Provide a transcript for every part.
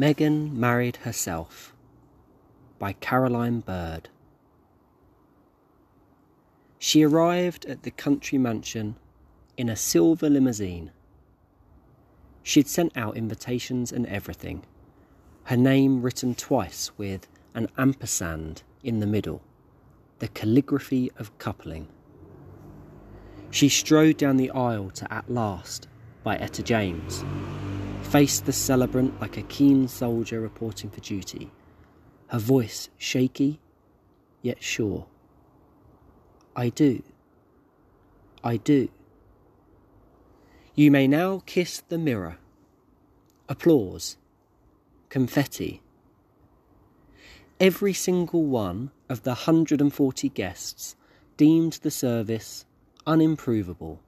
Megan Married Herself by Caroline Bird. She arrived at the country mansion in a silver limousine. She'd sent out invitations and everything, her name written twice with an ampersand in the middle, the calligraphy of coupling. She strode down the aisle to At Last by Etta James, faced the celebrant like a keen soldier reporting for duty, her voice shaky yet sure. I do. I do. You may now kiss the mirror. Applause. Confetti. Every single one of the 140 guests deemed the service unimprovable,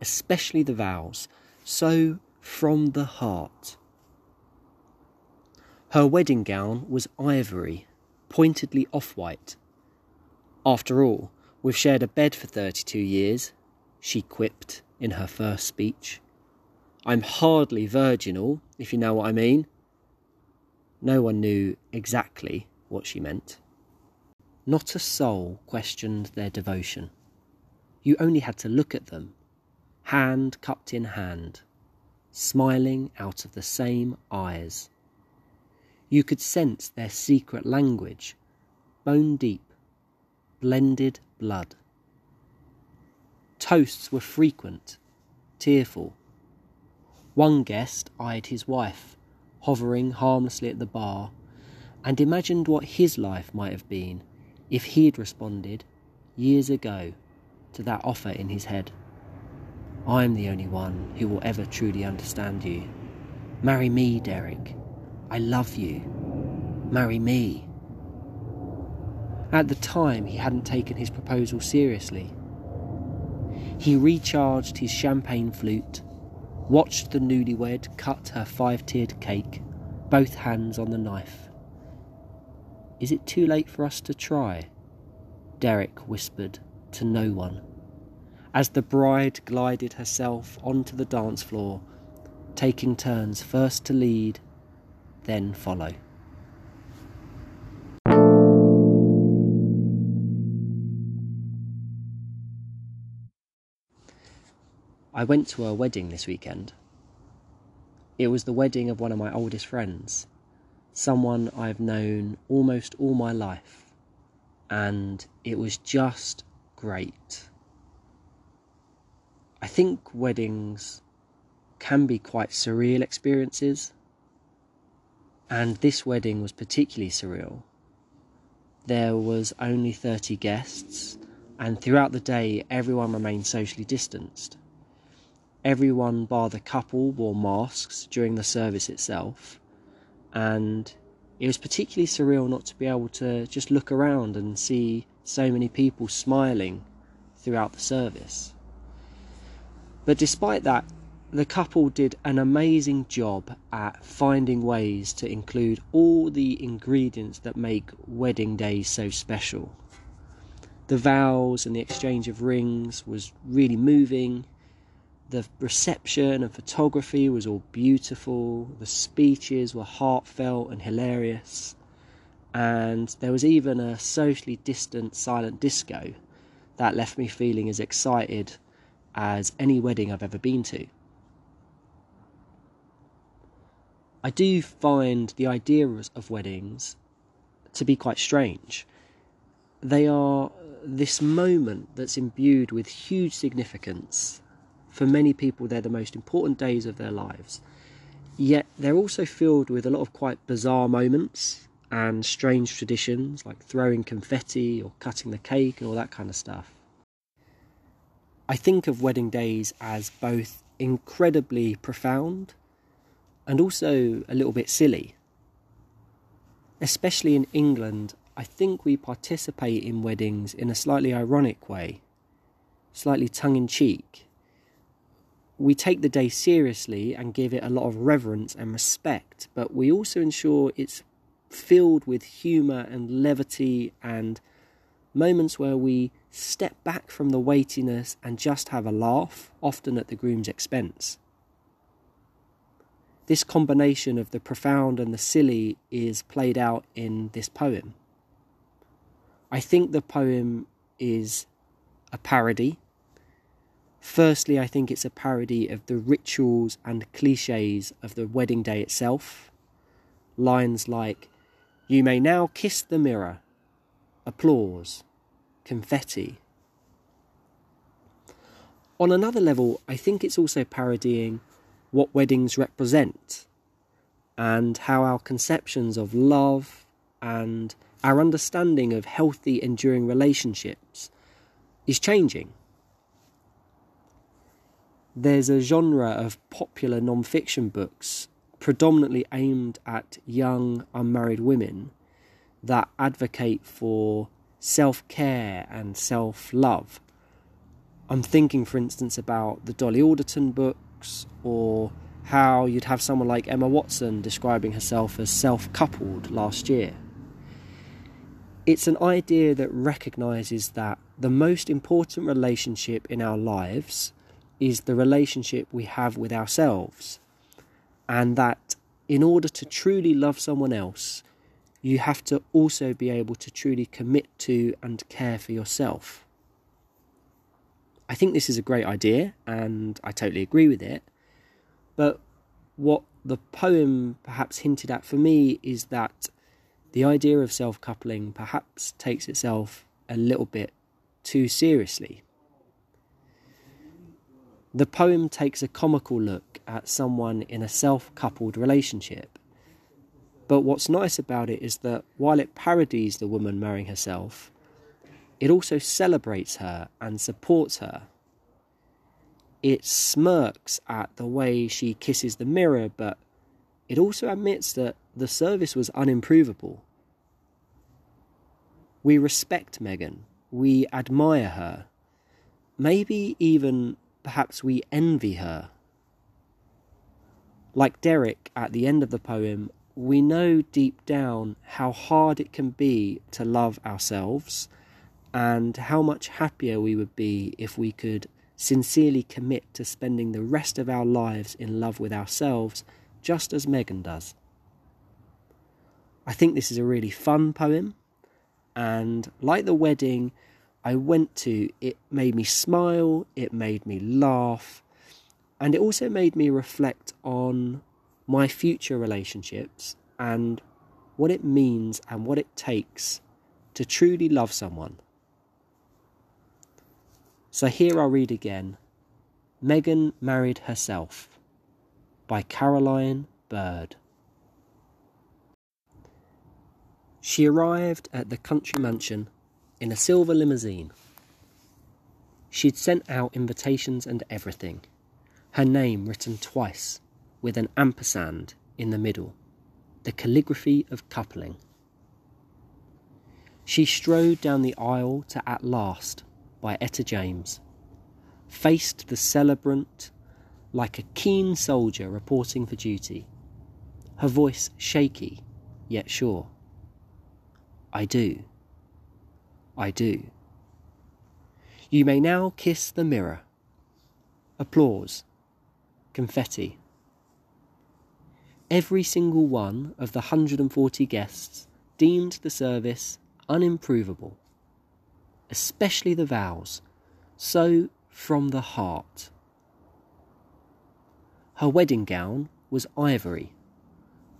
especially the vows, so from the heart. Her wedding gown was ivory, pointedly off white. After all, we've shared a bed for 32 years, she quipped in her first speech. I'm hardly virginal, if you know what I mean. No one knew exactly what she meant. Not a soul questioned their devotion. You only had to look at them, hand cupped in hand, smiling out of the same eyes. You could sense their secret language, bone deep, blended blood. Toasts were frequent, tearful. One guest eyed his wife, hovering harmlessly at the bar, and imagined what his life might have been if he'd responded, years ago, to that offer in his head. I'm the only one who will ever truly understand you. Marry me, Derek. I love you. Marry me. At the time, he hadn't taken his proposal seriously. He recharged his champagne flute, watched the newlywed cut her five tiered cake, both hands on the knife. Is it too late for us to try? Derek whispered to no one as the bride glided herself onto the dance floor, taking turns first to lead, then follow. I went to a wedding this weekend. It was the wedding of one of my oldest friends, someone I've known almost all my life, and it was just great. I think weddings can be quite surreal experiences, and this wedding was particularly surreal. There was only 30 guests, and throughout the day, everyone remained socially distanced. Everyone, bar the couple, wore masks during the service itself, and it was particularly surreal not to be able to just look around and see so many people smiling throughout the service. But despite that, the couple did an amazing job at finding ways to include all the ingredients that make wedding days so special. The vows and the exchange of rings was really moving. The reception and photography was all beautiful. The speeches were heartfelt and hilarious. And there was even a socially distant silent disco that left me feeling as excited as any wedding I've ever been to. I do find the idea of weddings to be quite strange. They are this moment that's imbued with huge significance. For many people, they're the most important days of their lives. Yet they're also filled with a lot of quite bizarre moments and strange traditions like throwing confetti or cutting the cake and all that kind of stuff. I think of wedding days as both incredibly profound and also a little bit silly. Especially in England, I think we participate in weddings in a slightly ironic way, slightly tongue in cheek. We take the day seriously and give it a lot of reverence and respect, but we also ensure it's filled with humour and levity and moments where we step back from the weightiness and just have a laugh, often at the groom's expense. this combination of the profound and the silly is played out in this poem. I think the poem is a parody. Firstly, I think it's a parody of the rituals and cliches of the wedding day itself. Lines like, You may now kiss the mirror, applause, confetti. On another level, I think it's also parodying what weddings represent and how our conceptions of love and our understanding of healthy, enduring relationships is changing. There's a genre of popular non fiction books predominantly aimed at young, unmarried women that advocate for self care and self love. I'm thinking, for instance, about the Dolly Alderton books or how you'd have someone like Emma Watson describing herself as self coupled last year. It's an idea that recognises that the most important relationship in our lives is the relationship we have with ourselves, and that in order to truly love someone else, you have to also be able to truly commit to and care for yourself. I think this is a great idea, and I totally agree with it. But what the poem perhaps hinted at for me is that the idea of self coupling perhaps takes itself a little bit too seriously. The poem takes a comical look at someone in a self coupled relationship. But what's nice about it is that while it parodies the woman marrying herself, it also celebrates her and supports her. It smirks at the way she kisses the mirror, but it also admits that the service was unimprovable. We respect Megan, we admire her, maybe even perhaps we envy her. Like Derek at the end of the poem, we know deep down how hard it can be to love ourselves and how much happier we would be if we could sincerely commit to spending the rest of our lives in love with ourselves, just as Megan does. I think this is a really fun poem and like the wedding I went to, it made me smile, it made me laugh, and it also made me reflect on my future relationships and what it means and what it takes to truly love someone. So here I'll read again Megan Married Herself by Caroline Bird. She arrived at the country mansion in a silver limousine. She'd sent out invitations and everything, her name written twice, with an ampersand in the middle, the calligraphy of coupling. She strode down the aisle to At Last by Etta James, faced the celebrant like a keen soldier reporting for duty, her voice shaky yet sure. I do. I do. You may now kiss the mirror. Applause. Confetti. Every single one of the 140 guests deemed the service unimprovable, especially the vows, so from the heart. Her wedding gown was ivory,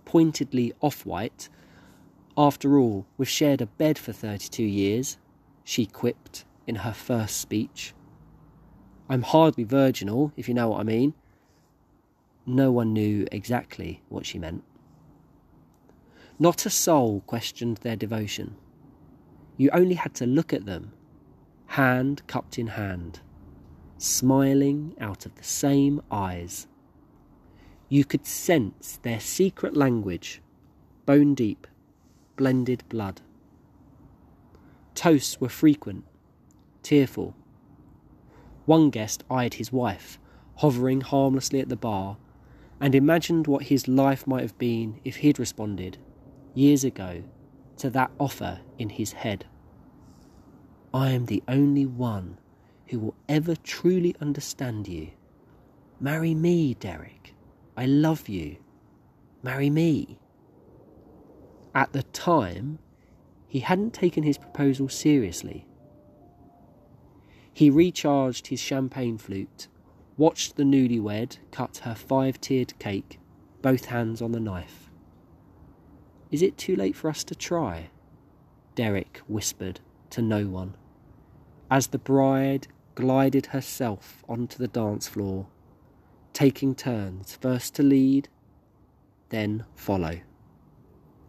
pointedly off white after all, we've shared a bed for 32 years, she quipped in her first speech. I'm hardly virginal, if you know what I mean. No one knew exactly what she meant. Not a soul questioned their devotion. You only had to look at them, hand cupped in hand, smiling out of the same eyes. You could sense their secret language, bone deep, blended blood. Toasts were frequent, tearful. One guest eyed his wife, hovering harmlessly at the bar, and imagined what his life might have been if he'd responded, years ago, to that offer in his head. I am the only one who will ever truly understand you. Marry me, Derek. I love you. marry me. At the time, he hadn't taken his proposal seriously. He recharged his champagne flute, watched the newlywed cut her five tiered cake, both hands on the knife. Is it too late for us to try? Derek whispered to no one as the bride glided herself onto the dance floor, taking turns first to lead, then follow.